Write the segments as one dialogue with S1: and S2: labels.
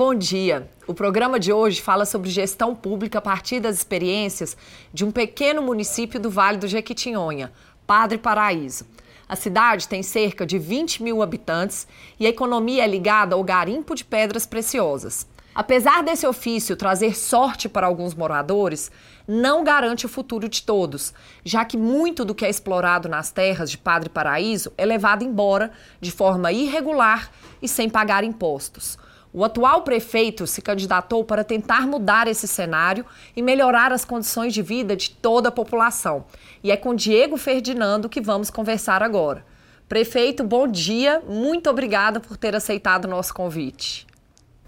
S1: Bom dia. O programa de hoje fala sobre gestão pública a partir das experiências de um pequeno município do Vale do Jequitinhonha, Padre Paraíso. A cidade tem cerca de 20 mil habitantes e a economia é ligada ao garimpo de pedras preciosas. Apesar desse ofício trazer sorte para alguns moradores, não garante o futuro de todos, já que muito do que é explorado nas terras de Padre Paraíso é levado embora de forma irregular e sem pagar impostos. O atual prefeito se candidatou para tentar mudar esse cenário e melhorar as condições de vida de toda a população. E é com Diego Ferdinando que vamos conversar agora. Prefeito, bom dia. Muito obrigada por ter aceitado o nosso convite.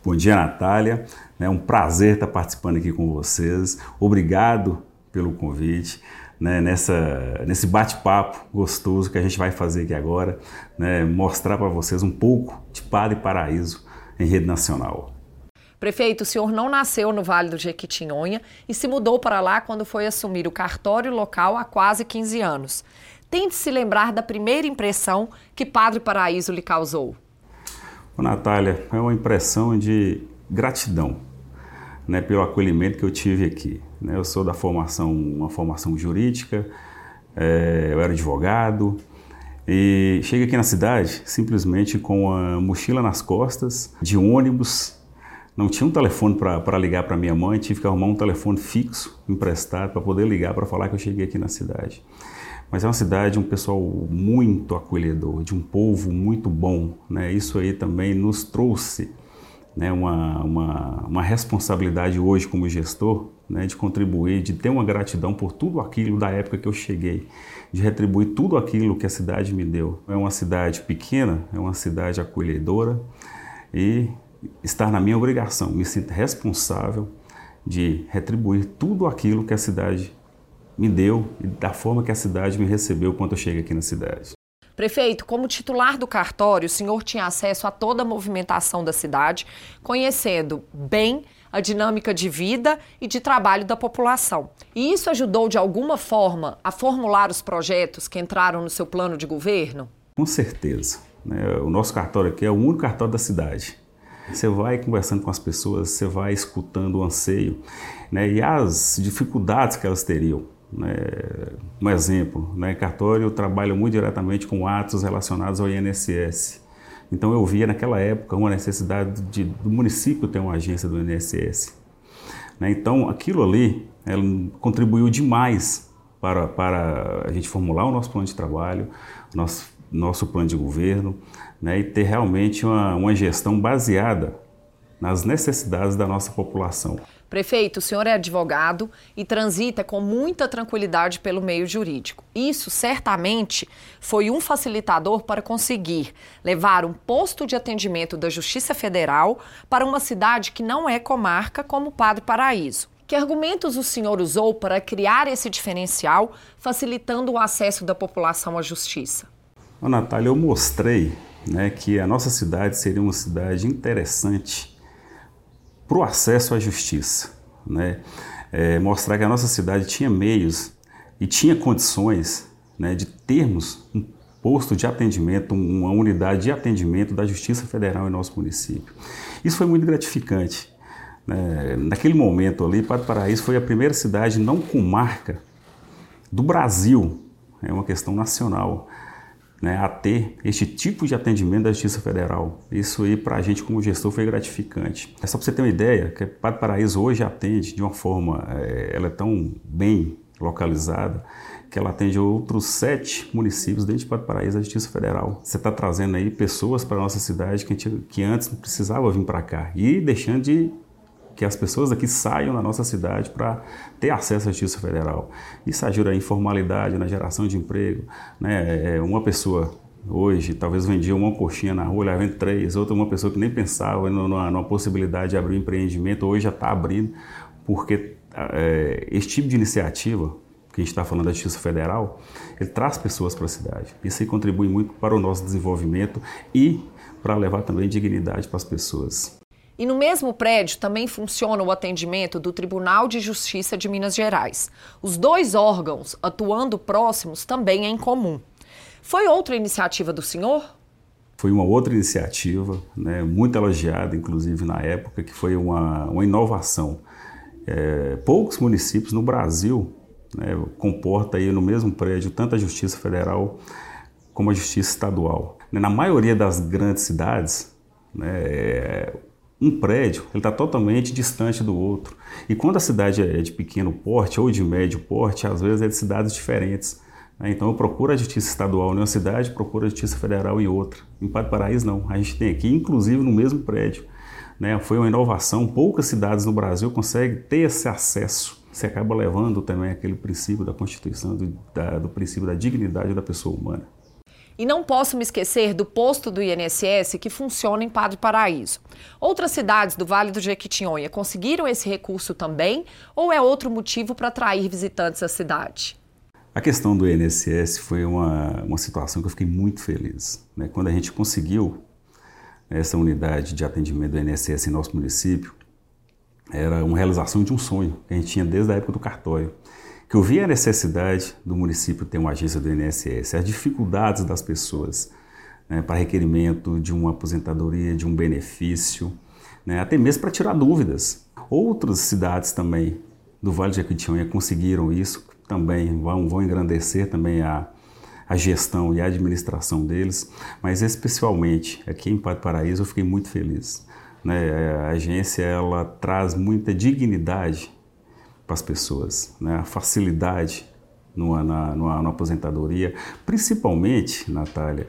S2: Bom dia, Natália. É um prazer estar participando aqui com vocês. Obrigado pelo convite. Né, nessa, nesse bate-papo gostoso que a gente vai fazer aqui agora, né, mostrar para vocês um pouco de Padre Paraíso, em rede nacional.
S1: Prefeito, o senhor não nasceu no Vale do Jequitinhonha e se mudou para lá quando foi assumir o cartório local há quase 15 anos. Tente se lembrar da primeira impressão que Padre Paraíso lhe causou.
S2: Ô, Natália, é uma impressão de gratidão né, pelo acolhimento que eu tive aqui. Né? Eu sou da formação, uma formação jurídica, é, eu era advogado, e cheguei aqui na cidade simplesmente com a mochila nas costas, de ônibus. Não tinha um telefone para ligar para minha mãe, tive que arrumar um telefone fixo emprestado para poder ligar para falar que eu cheguei aqui na cidade. Mas é uma cidade, um pessoal muito acolhedor, de um povo muito bom. Né? Isso aí também nos trouxe né, uma, uma, uma responsabilidade hoje como gestor né, de contribuir, de ter uma gratidão por tudo aquilo da época que eu cheguei, de retribuir tudo aquilo que a cidade me deu. É uma cidade pequena, é uma cidade acolhedora e está na minha obrigação, me sinto responsável de retribuir tudo aquilo que a cidade me deu e da forma que a cidade me recebeu quando eu cheguei aqui na cidade.
S1: Prefeito, como titular do cartório, o senhor tinha acesso a toda a movimentação da cidade, conhecendo bem a dinâmica de vida e de trabalho da população. E isso ajudou de alguma forma a formular os projetos que entraram no seu plano de governo?
S2: Com certeza. Né? O nosso cartório aqui é o único cartório da cidade. Você vai conversando com as pessoas, você vai escutando o anseio né? e as dificuldades que elas teriam. Né? Um exemplo, né? cartório trabalha muito diretamente com atos relacionados ao INSS. Então eu via naquela época uma necessidade de, do município ter uma agência do INSS. Né? Então aquilo ali contribuiu demais para, para a gente formular o nosso plano de trabalho, nosso, nosso plano de governo né? e ter realmente uma, uma gestão baseada nas necessidades da nossa população.
S1: Prefeito, o senhor é advogado e transita com muita tranquilidade pelo meio jurídico. Isso certamente foi um facilitador para conseguir levar um posto de atendimento da Justiça Federal para uma cidade que não é comarca como Padre Paraíso. Que argumentos o senhor usou para criar esse diferencial, facilitando o acesso da população à justiça?
S2: Ô, Natália, eu mostrei né, que a nossa cidade seria uma cidade interessante para o acesso à justiça. Né? É, mostrar que a nossa cidade tinha meios e tinha condições né, de termos um posto de atendimento, uma unidade de atendimento da Justiça Federal em nosso município. Isso foi muito gratificante. Né? Naquele momento ali, Padre Paraíso foi a primeira cidade não com marca do Brasil, é uma questão nacional, né, a ter este tipo de atendimento da Justiça Federal. Isso aí para a gente como gestor foi gratificante. É só para você ter uma ideia que Padre Paraíso hoje atende de uma forma, é, ela é tão bem localizada que ela atende outros sete municípios dentro de Padre Paraíso da Justiça Federal. Você está trazendo aí pessoas para nossa cidade que, que antes não precisava vir para cá e deixando de que as pessoas aqui saiam da nossa cidade para ter acesso à justiça federal. Isso ajuda a informalidade, na geração de emprego. Né? É, uma pessoa hoje talvez vendia uma coxinha na rua, ela vende três, outra uma pessoa que nem pensava numa, numa possibilidade de abrir um empreendimento, hoje já está abrindo, porque é, esse tipo de iniciativa, que a gente está falando da Justiça Federal, ele traz pessoas para a cidade. Isso aí contribui muito para o nosso desenvolvimento e para levar também dignidade para as pessoas.
S1: E no mesmo prédio também funciona o atendimento do Tribunal de Justiça de Minas Gerais. Os dois órgãos atuando próximos também é incomum. Foi outra iniciativa do senhor?
S2: foi uma outra iniciativa, né, muito elogiada, inclusive na época, que foi uma, uma inovação. É, poucos municípios no Brasil né, comporta aí no mesmo prédio tanto a Justiça Federal como a Justiça Estadual. Na maioria das grandes cidades, né, um prédio está totalmente distante do outro. E quando a cidade é de pequeno porte ou de médio porte, às vezes é de cidades diferentes. Né? Então eu procuro a Justiça Estadual em uma cidade, procuro a Justiça Federal em outra. Em Paraíso não, a gente tem aqui, inclusive no mesmo prédio. Né? Foi uma inovação, poucas cidades no Brasil conseguem ter esse acesso. Você acaba levando também aquele princípio da Constituição, do, da, do princípio da dignidade da pessoa humana.
S1: E não posso me esquecer do posto do INSS que funciona em Padre Paraíso. Outras cidades do Vale do Jequitinhonha conseguiram esse recurso também ou é outro motivo para atrair visitantes à cidade?
S2: A questão do INSS foi uma, uma situação que eu fiquei muito feliz. Né? Quando a gente conseguiu essa unidade de atendimento do INSS em nosso município, era uma realização de um sonho que a gente tinha desde a época do cartório que eu via a necessidade do município ter uma agência do INSS, as dificuldades das pessoas né, para requerimento de uma aposentadoria, de um benefício, né, até mesmo para tirar dúvidas. Outras cidades também do Vale de Jequitinhonha conseguiram isso, também vão, vão engrandecer também a, a gestão e a administração deles, mas especialmente aqui em Paraíso eu fiquei muito feliz. Né? A agência ela traz muita dignidade para as pessoas, né? a facilidade numa, na, numa, numa aposentadoria, principalmente, Natália,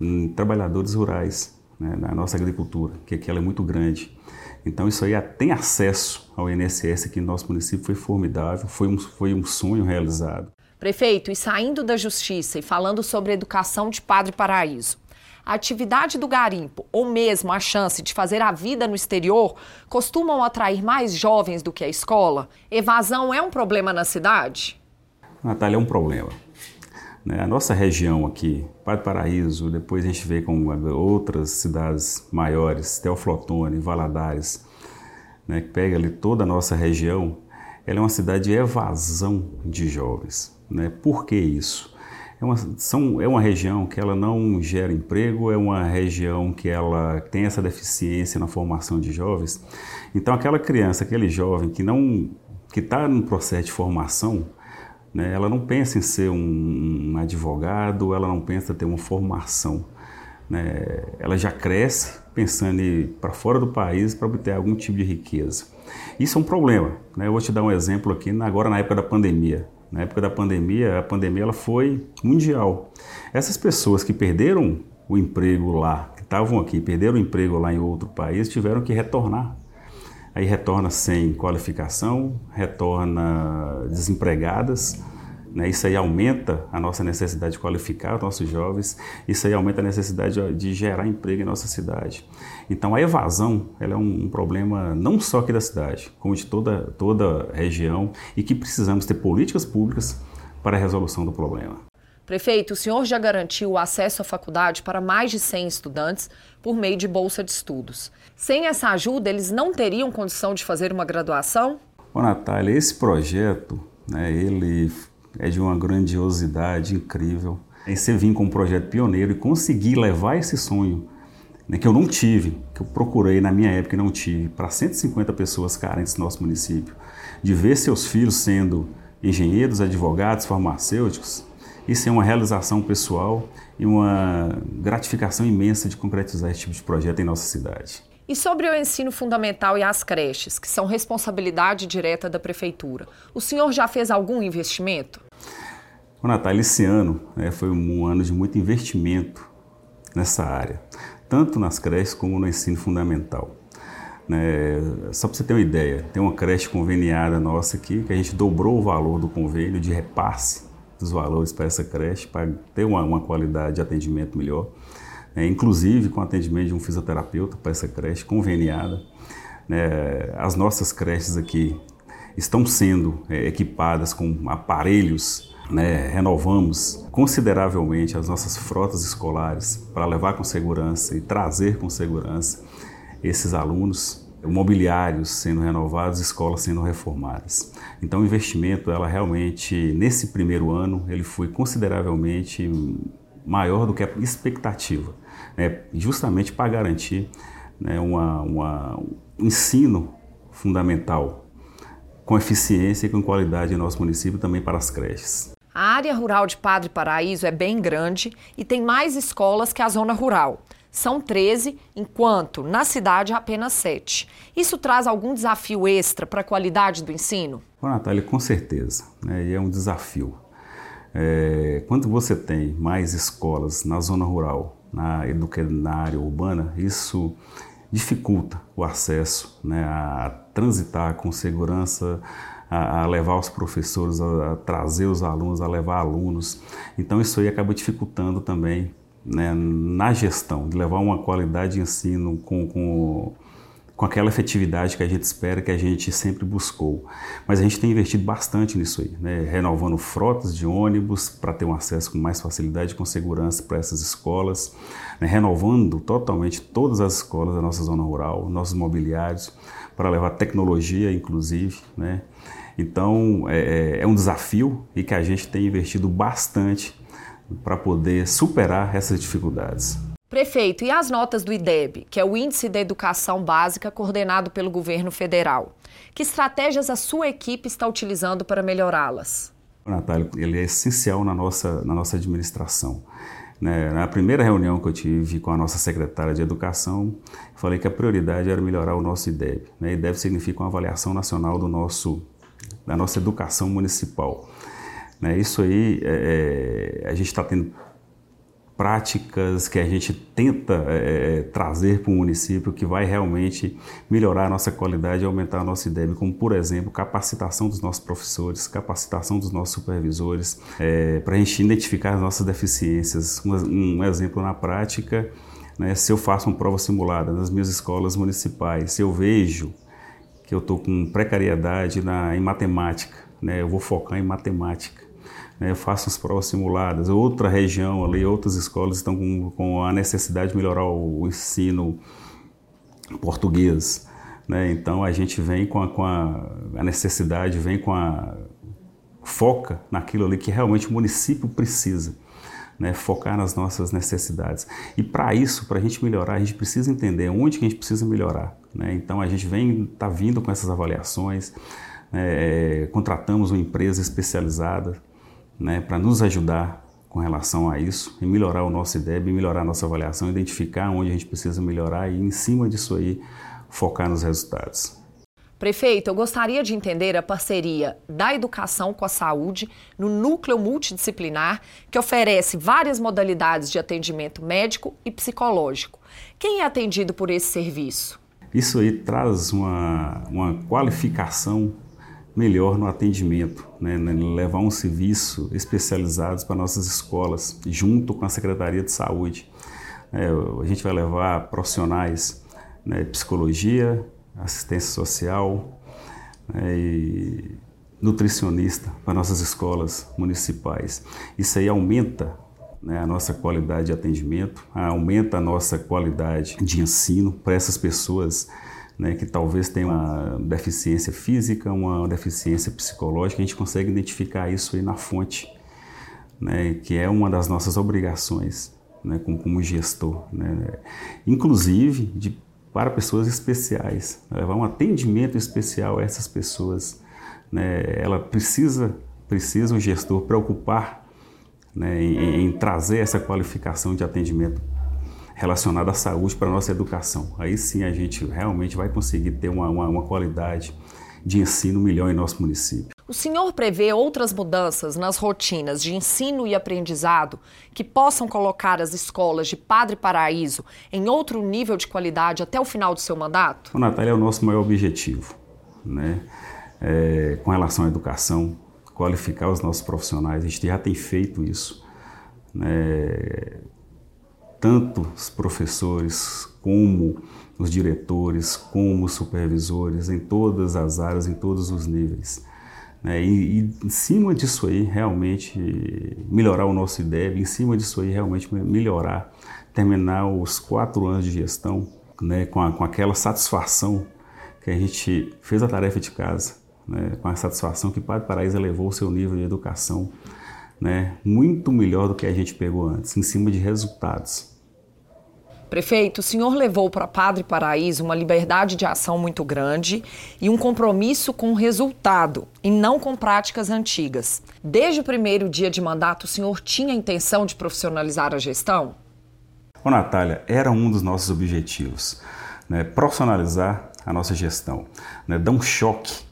S2: em trabalhadores rurais, né? na nossa agricultura, que aqui ela é muito grande. Então isso aí tem acesso ao INSS aqui no nosso município, foi formidável, foi um, foi um sonho realizado.
S1: Prefeito, e saindo da justiça e falando sobre a educação de Padre Paraíso, a atividade do garimpo ou mesmo a chance de fazer a vida no exterior costumam atrair mais jovens do que a escola? Evasão é um problema na cidade?
S2: Natália, é um problema. Né? A nossa região aqui, Padre Paraíso, depois a gente vê com outras cidades maiores, Teoflotone, Valadares, né, que pega ali toda a nossa região, ela é uma cidade de evasão de jovens. Né? Por que isso? É uma, são, é uma região que ela não gera emprego, é uma região que ela tem essa deficiência na formação de jovens. Então, aquela criança, aquele jovem que não que está no processo de formação, né, ela não pensa em ser um, um advogado, ela não pensa em ter uma formação. Né, ela já cresce pensando em ir para fora do país para obter algum tipo de riqueza. Isso é um problema. Né? Eu vou te dar um exemplo aqui, agora na época da pandemia. Na época da pandemia, a pandemia ela foi mundial. Essas pessoas que perderam o emprego lá, que estavam aqui, perderam o emprego lá em outro país, tiveram que retornar. Aí retorna sem qualificação, retorna desempregadas, né? Isso aí aumenta a nossa necessidade de qualificar os nossos jovens, isso aí aumenta a necessidade de gerar emprego em nossa cidade. Então a evasão é um, um problema não só aqui da cidade, como de toda, toda a região e que precisamos ter políticas públicas para a resolução do problema.
S1: Prefeito, o senhor já garantiu o acesso à faculdade para mais de 100 estudantes por meio de bolsa de estudos. Sem essa ajuda, eles não teriam condição de fazer uma graduação?
S2: Ô, Natália, esse projeto, né, ele é de uma grandiosidade incrível. Aí você vir com um projeto pioneiro e conseguir levar esse sonho, né, que eu não tive, que eu procurei na minha época e não tive, para 150 pessoas carentes do nosso município, de ver seus filhos sendo engenheiros, advogados, farmacêuticos, isso é uma realização pessoal e uma gratificação imensa de concretizar esse tipo de projeto em nossa cidade.
S1: E sobre o ensino fundamental e as creches, que são responsabilidade direta da prefeitura, o senhor já fez algum investimento?
S2: O Natália, esse ano né, foi um ano de muito investimento nessa área, tanto nas creches como no ensino fundamental. Né, só para você ter uma ideia, tem uma creche conveniada nossa aqui que a gente dobrou o valor do convênio de repasse dos valores para essa creche, para ter uma, uma qualidade de atendimento melhor é, inclusive com atendimento de um fisioterapeuta para essa creche conveniada. É, as nossas creches aqui estão sendo é, equipadas com aparelhos, né, renovamos consideravelmente as nossas frotas escolares para levar com segurança e trazer com segurança esses alunos mobiliários sendo renovados, escolas sendo reformadas. Então o investimento, ela realmente nesse primeiro ano, ele foi consideravelmente maior do que a expectativa. né, justamente para garantir né, uma, uma, um ensino fundamental com eficiência e com qualidade em nosso município também para as creches.
S1: A área rural de Padre Paraíso é bem grande e tem mais escolas que a zona rural. São 13, enquanto na cidade apenas 7. Isso traz algum desafio extra para a qualidade do ensino?
S2: Bom, Natália, com certeza. Né? E é um desafio. É, quando você tem mais escolas na zona rural na, do que na área urbana, isso dificulta o acesso né, a transitar com segurança, a, a levar os professores, a, a, trazer os alunos, a levar alunos. Então isso aí acaba dificultando também né, na gestão, de levar uma qualidade de ensino com, com com aquela efetividade que a gente espera, que a gente sempre buscou. Mas a gente tem investido bastante nisso aí, né? renovando frotas de ônibus para ter um acesso com mais facilidade, com segurança para essas escolas, né? renovando totalmente todas as escolas da nossa zona rural, nossos mobiliários, para levar tecnologia, inclusive. Né? Então é, é, é um desafio e que a gente tem investido bastante para poder superar essas dificuldades.
S1: Prefeito, e as notas do IDEB, que é o Índice da Educação Básica coordenado pelo governo federal? Que estratégias a sua equipe está utilizando para melhorá-las?
S2: Natália, ele é essencial na nossa, na nossa administração. Né? Na primeira reunião que eu tive com a nossa secretária de Educação, falei que a prioridade era melhorar o nosso IDEB. Né? IDEB significa uma avaliação nacional do nosso, da nossa educação municipal. Né? Isso aí, é, é a gente está tendo práticas que a gente tenta é, é trazer para o município que vai realmente melhorar a nossa qualidade e aumentar a nossa IDEB, como por exemplo capacitação dos nossos professores, capacitação dos nossos supervisores, é, para a gente identificar as nossas deficiências. Um, um exemplo na prática, né, se eu faço uma prova simulada nas minhas escolas municipais, se eu vejo que eu estou com precariedade na, em matemática, né, eu vou focar em matemática né, façam as provas simuladas. Outra região ali, outras escolas estão com, com a necessidade de melhorar o, o ensino português. Né? Então a gente vem com, a, com a, a, necessidade, vem com a foca naquilo ali que realmente o município precisa. Né, focar nas nossas necessidades. E para isso, para a gente melhorar, a gente precisa entender onde que a gente precisa melhorar. Né? Então a gente vem, está vindo com essas avaliações, é, contratamos uma empresa especializada né, para nos ajudar com relação a isso e melhorar o nosso IDEB, melhorar a nossa avaliação, identificar onde a gente precisa melhorar e, em cima disso aí, focar nos resultados.
S1: Prefeito, eu gostaria de entender a parceria da educação com a saúde no núcleo multidisciplinar que oferece várias modalidades de atendimento médico e psicológico. Quem é atendido por esse serviço?
S2: Isso aí traz uma, uma qualificação melhor no atendimento, né, levar um serviço especializado para nossas escolas, junto com a Secretaria de Saúde. É, a gente vai levar profissionais né, psicologia, assistência social né, e nutricionista para nossas escolas municipais. Isso aí aumenta né, a nossa qualidade de atendimento, aumenta a nossa qualidade de ensino para essas pessoas né, que talvez tenha uma deficiência física, uma deficiência psicológica, a gente consegue identificar isso aí na fonte, né, que é uma das nossas obrigações né, como, como, gestor. Né, inclusive de, para pessoas especiais, levar um atendimento especial a essas pessoas. Né, ela precisa, precisa o gestor preocupar né, em, em trazer essa qualificação de atendimento relacionada à saúde para a nossa educação. Aí sim a gente realmente vai conseguir ter uma, uma, uma qualidade de ensino melhor em nosso município.
S1: O senhor prevê outras mudanças nas rotinas de ensino e aprendizado que possam colocar as escolas de Padre Paraíso em outro nível de qualidade até o final do seu mandato?
S2: O Natália é o nosso maior objetivo, né? É, com relação à educação, qualificar os nossos profissionais. A gente já tem feito isso. Né? tanto os professores como os diretores, como os supervisores, em todas as áreas, em todos os níveis. Né? E, e, em cima disso aí, realmente melhorar o nosso IDEB, em cima disso aí, realmente melhorar, terminar os quatro anos de gestão né? com, a, com aquela satisfação que a gente fez a tarefa de casa, né? com a satisfação que Padre Paraíso elevou o seu nível de educação né? muito melhor do que a gente pegou antes, em cima de resultados.
S1: Prefeito, o senhor levou para Padre Paraíso uma liberdade de ação muito grande e um compromisso com o resultado e não com práticas antigas. Desde o primeiro dia de mandato, o senhor tinha a intenção de profissionalizar a gestão?
S2: Ô, Natália, era um dos nossos objetivos, né? profissionalizar a nossa gestão, né? dar um choque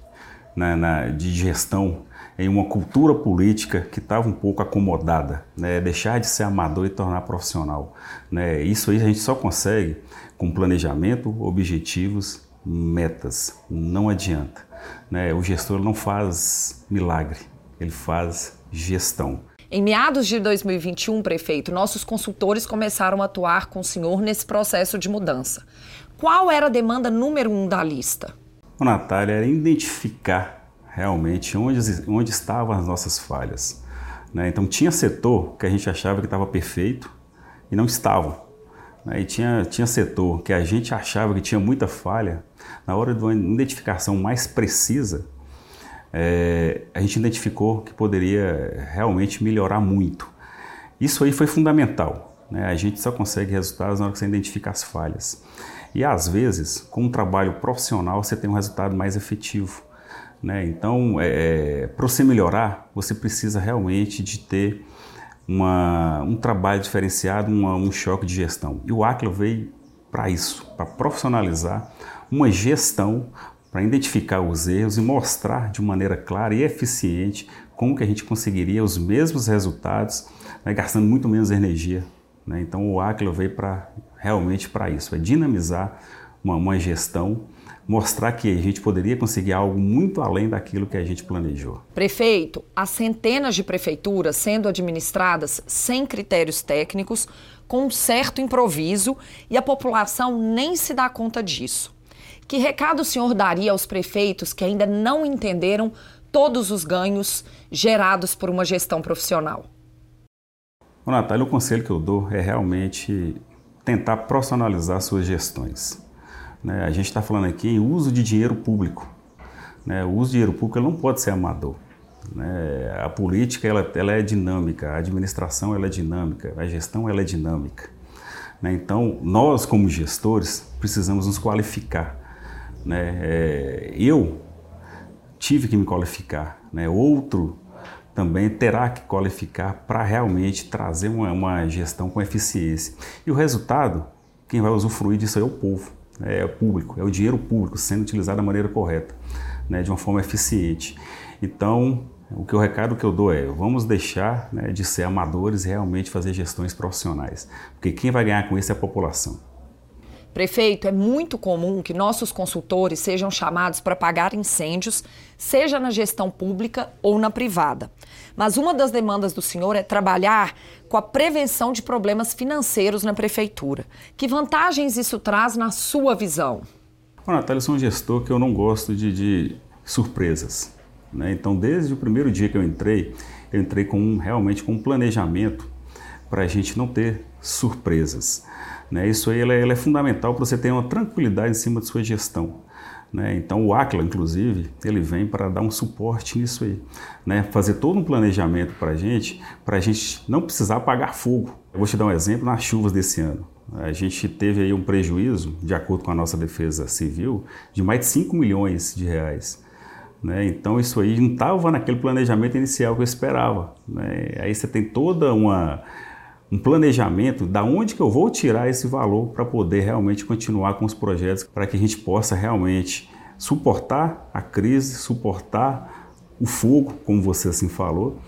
S2: né, na, de gestão em uma cultura política que estava um pouco acomodada, né? deixar de ser amador e tornar profissional. Né? Isso aí a gente só consegue com planejamento, objetivos, metas. Não adianta. Né? O gestor não faz milagre, ele faz gestão.
S1: Em meados de 2021, prefeito, nossos consultores começaram a atuar com o senhor nesse processo de mudança. Qual era a demanda número um da lista?
S2: O Natália era identificar realmente onde, onde estavam as nossas falhas. Né? Então tinha setor que a gente achava que estava perfeito e não estava. Né? E tinha, tinha setor que a gente achava que tinha muita falha. Na hora de uma identificação mais precisa, é, a gente identificou que poderia realmente melhorar muito. Isso aí foi fundamental. Né? A gente só consegue resultados na hora que você identifica as falhas. E às vezes, com um trabalho profissional, você tem um resultado mais efetivo. Né? Então, é, é para você melhorar, você precisa realmente de ter uma, um trabalho diferenciado, uma, um choque de gestão. E o Aquila veio para isso, para profissionalizar uma gestão, para identificar os erros e mostrar de maneira clara e eficiente como que a gente conseguiria os mesmos resultados, né, gastando muito menos energia. Né? Então, o Aquila veio para realmente para isso, é dinamizar uma, uma gestão mostrar que a gente poderia conseguir algo muito além daquilo que a gente planejou.
S1: Prefeito, há centenas de prefeituras sendo administradas sem critérios técnicos, com um certo improviso e a população nem se dá conta disso. Que recado o senhor daria aos prefeitos que ainda não entenderam todos os ganhos gerados por uma gestão profissional?
S2: O Natália, o conselho que eu dou é realmente tentar profissionalizar suas gestões. Né? A gente está falando aqui em uso de dinheiro público. Né? O uso de dinheiro público não pode ser amador. Né? A política ela, ela é dinâmica, a administração ela é dinâmica, a gestão ela é dinâmica. Né? Então, nós como gestores precisamos nos qualificar. Né? É, eu tive que me qualificar, né? outro também terá que qualificar para realmente trazer uma, uma gestão com eficiência. E o resultado, quem vai usufruir disso é o povo é público, é o dinheiro público sendo utilizado da maneira correta, né, de uma forma eficiente. Então, o que o recado que eu dou é, vamos deixar né, de ser amadores e realmente fazer gestões profissionais, porque quem vai ganhar com isso é a população.
S1: Prefeito, é muito comum que nossos consultores sejam chamados para apagar incêndios, seja na gestão pública ou na privada. Mas uma das demandas do senhor é trabalhar com a prevenção de problemas financeiros na prefeitura. Que vantagens isso traz na sua visão?
S2: Bom, Natália, eu sou um gestor que eu não gosto de, de surpresas. Né? Então, desde o primeiro dia que eu entrei, eu entrei com um, realmente com um planejamento para a gente não ter surpresas. Né? Isso aí é, é fundamental para você ter uma tranquilidade em cima de sua gestão. Né? Então o ACLA, inclusive, ele vem para dar um suporte nisso aí, né? fazer todo um planejamento para a gente, para a gente não precisar apagar fogo. Eu vou te dar um exemplo nas chuvas desse ano. A gente teve aí um prejuízo, de acordo com a nossa defesa civil, de mais de 5 milhões de reais. Né? Então isso aí não estava naquele planejamento inicial que eu esperava. Né? Aí você tem toda uma um planejamento da onde que eu vou tirar esse valor para poder realmente continuar com os projetos, para que a gente possa realmente suportar a crise, suportar o fogo, como você assim falou,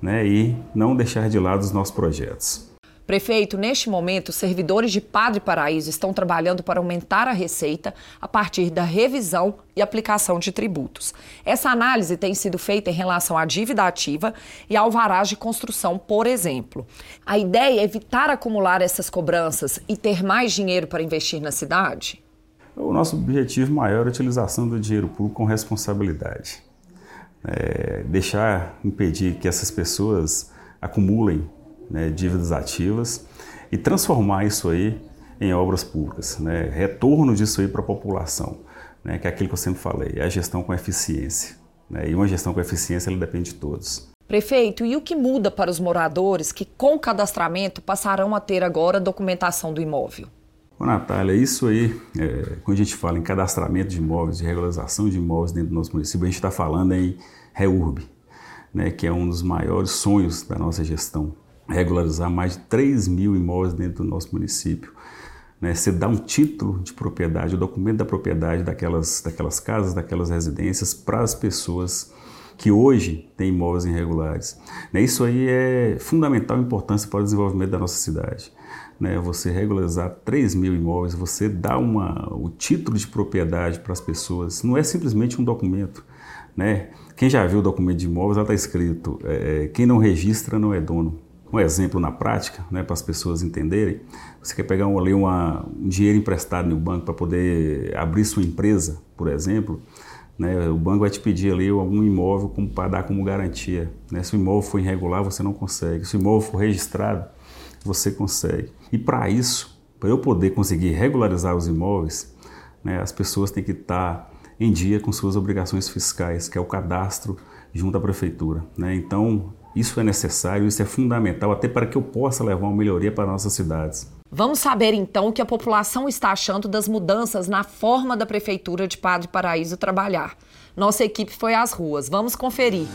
S2: né, e não deixar de lado os nossos projetos.
S1: Prefeito, neste momento, servidores de Padre Paraíso estão trabalhando para aumentar a receita a partir da revisão e aplicação de tributos. Essa análise tem sido feita em relação à dívida ativa e alvarás de construção, por exemplo. A ideia é evitar acumular essas cobranças e ter mais dinheiro para investir na cidade?
S2: O nosso objetivo maior é a utilização do dinheiro público com responsabilidade. É, deixar, impedir que essas pessoas acumulem né, dívidas ativas e transformar isso aí em obras públicas, né, retorno disso aí para a população, né, que é aquilo que eu sempre falei, é a gestão com eficiência. Né, e uma gestão com eficiência ela depende de todos.
S1: Prefeito, e o que muda para os moradores que, com o cadastramento, passarão a ter agora a documentação do imóvel?
S2: Ô, Natália, isso aí, é, quando a gente fala em cadastramento de imóveis, de regularização de imóveis dentro do nosso município, a gente está falando em REURB, né, que é um dos maiores sonhos da nossa gestão, regularizar mais de 3 mil imóveis dentro do nosso município. Né, você dá um título de propriedade, o documento da propriedade daquelas, daquelas casas, daquelas residências para as pessoas que hoje têm imóveis irregulares. Né, isso aí é fundamental importância para o desenvolvimento da nossa cidade né, você regularizar 3 mil imóveis, você dá uma, o título de propriedade para as pessoas, não é simplesmente um documento. Né? Quem já viu o documento de imóveis, lá está escrito: é, é, quem não registra não é dono. Um exemplo na prática, né, para as pessoas entenderem: você quer pegar um, ali uma, um dinheiro emprestado no banco para poder abrir sua empresa, por exemplo. Né, o banco vai te pedir ali algum imóvel para dar como garantia. Né? Se o imóvel for irregular, você não consegue. Se o imóvel for registrado, você consegue. E para isso, para eu poder conseguir regularizar os imóveis, né, as pessoas têm que estar em dia com suas obrigações fiscais, que é o cadastro junto à prefeitura. Né? Então, isso é necessário, isso é fundamental, até para que eu possa levar uma melhoria para nossas cidades.
S1: Vamos saber então o que a população está achando das mudanças na forma da Prefeitura de Padre Paraíso trabalhar. Nossa equipe foi às ruas. Vamos conferir.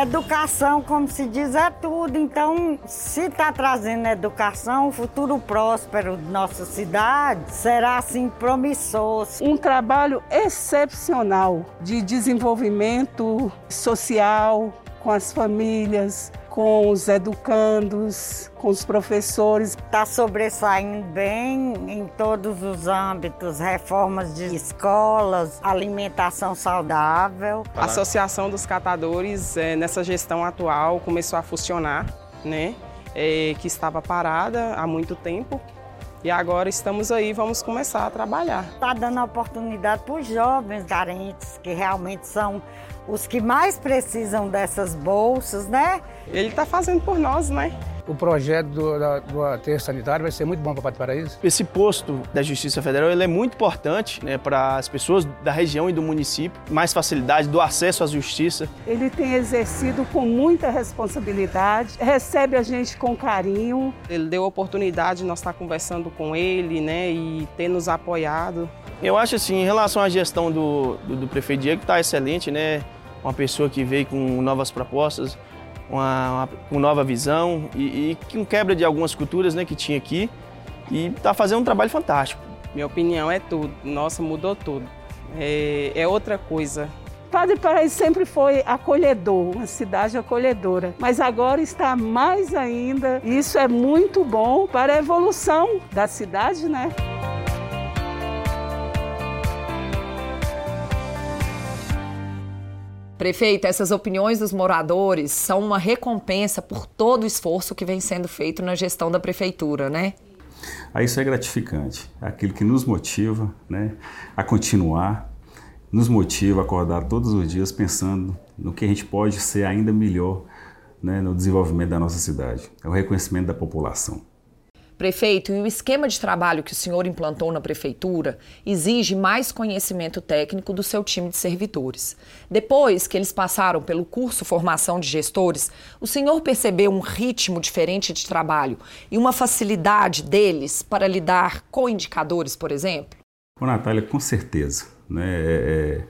S3: Educação, como se diz, é tudo. Então, se está trazendo educação, o futuro próspero de nossa cidade será assim promissor.
S4: Um trabalho excepcional de desenvolvimento social com as famílias, com os educandos, com os professores.
S3: Está sobressaindo bem em todos os âmbitos, reformas de escolas, alimentação saudável.
S5: A Associação dos Catadores, é, nessa gestão atual, começou a funcionar, né? É, que estava parada há muito tempo. E agora estamos aí, vamos começar a trabalhar.
S3: Está dando oportunidade para os jovens carentes, que realmente são os que mais precisam dessas bolsas, né?
S5: Ele está fazendo por nós, né?
S6: O projeto do, da, do aterro sanitário vai ser muito bom para o Pato Paraíso.
S7: Esse posto da Justiça Federal ele é muito importante né, para as pessoas da região e do município, mais facilidade do acesso à justiça.
S4: Ele tem exercido com muita responsabilidade, recebe a gente com carinho.
S5: Ele deu a oportunidade de nós estar conversando com ele né, e ter nos apoiado.
S7: Eu acho assim, em relação à gestão do, do, do prefeito Diego, está excelente, né? Uma pessoa que veio com novas propostas, uma, uma, com nova visão e, e com quebra de algumas culturas né, que tinha aqui. E está fazendo um trabalho fantástico.
S5: Minha opinião é tudo. Nossa, mudou tudo. É, é outra coisa.
S4: Padre Paraíso sempre foi acolhedor, uma cidade acolhedora, mas agora está mais ainda. Isso é muito bom para a evolução da cidade, né?
S1: Prefeito, essas opiniões dos moradores são uma recompensa por todo o esforço que vem sendo feito na gestão da prefeitura, né?
S2: Isso é gratificante, é aquilo que nos motiva né, a continuar, nos motiva a acordar todos os dias pensando no que a gente pode ser ainda melhor né, no desenvolvimento da nossa cidade. É o reconhecimento da população.
S1: Prefeito, e o esquema de trabalho que o senhor implantou na prefeitura exige mais conhecimento técnico do seu time de servidores. Depois que eles passaram pelo curso Formação de Gestores, o senhor percebeu um ritmo diferente de trabalho e uma facilidade deles para lidar com indicadores, por exemplo?
S2: Ô, Natália, com certeza. Né? É, é,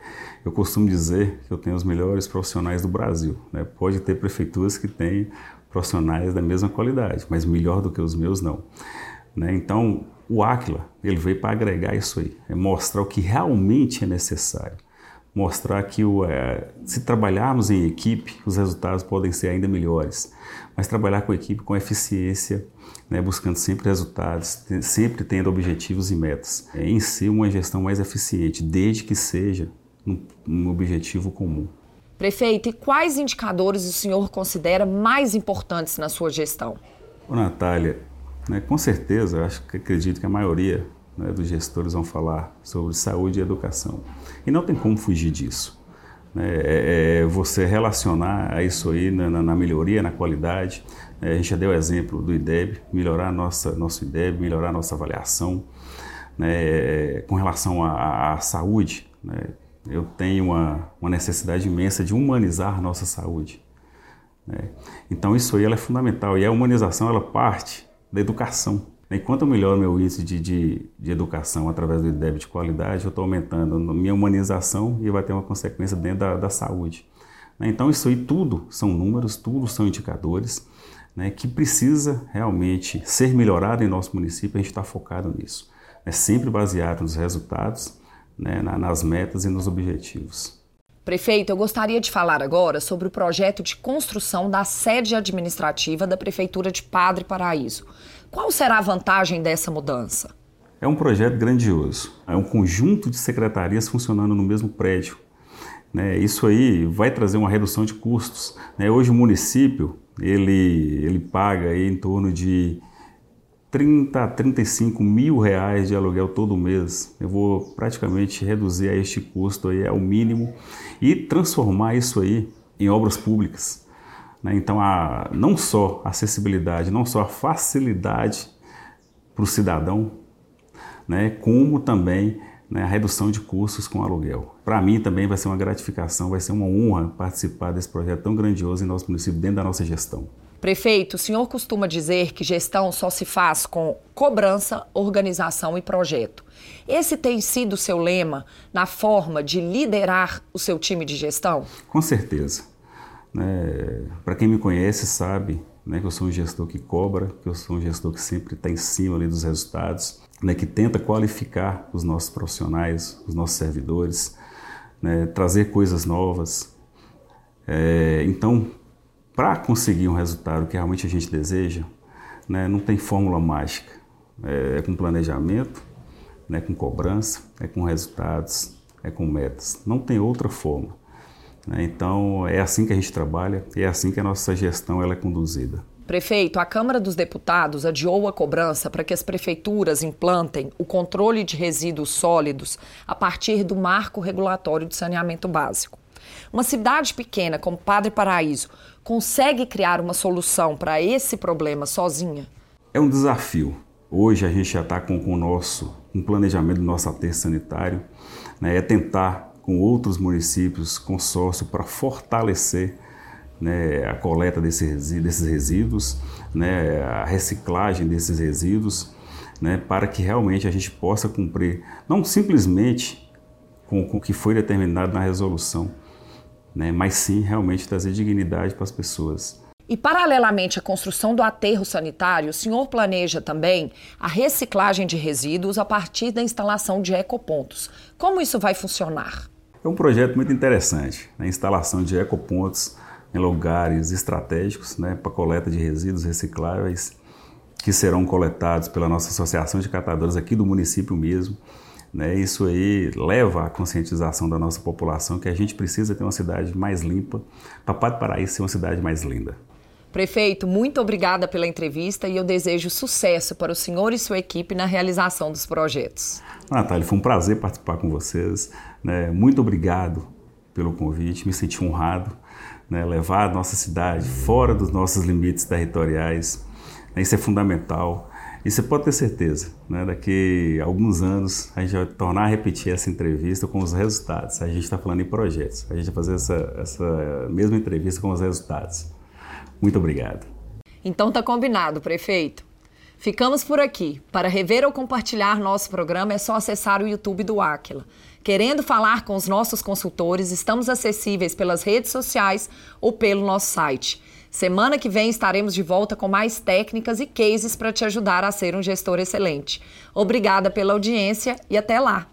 S2: eu costumo dizer que eu tenho os melhores profissionais do Brasil. Né? Pode ter prefeituras que têm profissionais da mesma qualidade, mas melhor do que os meus não. Né? Então, o Aquila, ele veio para agregar isso aí, é mostrar o que realmente é necessário. Mostrar que o, é, se trabalharmos em equipe, os resultados podem ser ainda melhores. Mas trabalhar com equipe com eficiência, né, buscando sempre resultados, sempre tendo objetivos e metas. É em si uma gestão mais eficiente, desde que seja um, um objetivo comum.
S1: Prefeito, e quais indicadores o senhor considera mais importantes na sua gestão?
S2: Ô, Natália, né, com certeza, acho que acredito que a maioria né, dos gestores vão falar sobre saúde e educação. E não tem como fugir disso. Né, é, é você relacionar a isso aí na, na, na melhoria, na qualidade. Né, a gente já deu exemplo do IDEB, melhorar nossa, nosso IDEB, melhorar nossa avaliação. Né, é, com relação à saúde, né, eu tenho uma, uma necessidade imensa de humanizar nossa saúde. Né? Então isso aí é fundamental e a humanização ela parte da educação. Né? Enquanto eu melhoro meu índice de, de, de educação através do IDEB de qualidade, eu estou aumentando a minha humanização e vai ter uma consequência dentro da, da saúde. Né? Então isso aí tudo são números, tudo são indicadores né, que precisa realmente ser melhorado em nosso município, a gente está focado nisso. É sempre baseado nos resultados, né, nas metas e nos objetivos.
S1: Prefeito, eu gostaria de falar agora sobre o projeto de construção da sede administrativa da Prefeitura de Padre Paraíso. Qual será a vantagem dessa mudança?
S2: É um projeto grandioso. É um conjunto de secretarias funcionando no mesmo prédio. Né? Isso aí vai trazer uma redução de custos. Né? Hoje o município ele, ele paga em torno de 30 a 35 mil reais de aluguel todo mês. Eu vou praticamente reduzir a este custo aí ao mínimo e transformar isso aí em obras públicas. Né? Então, a, não só a acessibilidade, não só a facilidade para o cidadão, né? como também né, a redução de custos com aluguel. Para mim também vai ser uma gratificação, vai ser uma honra participar desse projeto tão grandioso em nosso município, dentro da nossa gestão.
S1: Prefeito, o senhor costuma dizer que gestão só se faz com cobrança, organização e projeto. Esse tem sido o seu lema na forma de liderar o seu time de gestão?
S2: Com certeza. Né, Para quem me conhece sabe né, que eu sou um gestor que cobra, que eu sou um gestor que sempre está em cima ali dos resultados né, que tenta qualificar os nossos profissionais, os nossos servidores, né, trazer coisas novas. É, então, para conseguir um resultado que realmente a gente deseja, né, não tem fórmula mágica. É, é com planejamento, né, com cobrança, é com resultados, é com metas. Não tem outra forma. Né? Então, é assim que a gente trabalha é assim que a nossa gestão ela é conduzida.
S1: Prefeito, a Câmara dos Deputados adiou a cobrança para que as prefeituras implantem o controle de resíduos sólidos a partir do marco regulatório de saneamento básico. Uma cidade pequena como Padre Paraíso consegue criar uma solução para esse problema sozinha?
S2: É um desafio. Hoje a gente já está com, com o nosso um planejamento do nosso aterro sanitário, né, é tentar com outros municípios consórcio para fortalecer né, a coleta desses, desses resíduos, né, a reciclagem desses resíduos, né, para que realmente a gente possa cumprir, não simplesmente com, com o que foi determinado na resolução, né, mas sim realmente trazer dignidade para as pessoas.
S1: E, paralelamente à construção do aterro sanitário, o senhor planeja também a reciclagem de resíduos a partir da instalação de ecopontos. Como isso vai funcionar?
S2: É um projeto muito interessante, né? a instalação de ecopontos em lugares estratégicos né, para coleta de resíduos recicláveis que serão coletados pela nossa associação de catadores aqui do município mesmo. Né? Isso aí leva à conscientização da nossa população que a gente precisa ter uma cidade mais limpa, para Pato Paraíso ser uma cidade mais linda.
S1: Prefeito, muito obrigada pela entrevista e eu desejo sucesso para o senhor e sua equipe na realização dos projetos.
S2: Natália, foi um prazer participar com vocês. Né? Muito obrigado pelo convite, me senti honrado né, levar a nossa cidade fora dos nossos limites territoriais. Né, isso é fundamental. E você pode ter certeza, né, daqui a alguns anos a gente vai tornar a repetir essa entrevista com os resultados. A gente está falando em projetos, a gente vai fazer essa, essa mesma entrevista com os resultados. Muito obrigado.
S1: Então tá combinado, prefeito. Ficamos por aqui. Para rever ou compartilhar nosso programa é só acessar o YouTube do Aquila. Querendo falar com os nossos consultores, estamos acessíveis pelas redes sociais ou pelo nosso site. Semana que vem estaremos de volta com mais técnicas e cases para te ajudar a ser um gestor excelente. Obrigada pela audiência e até lá!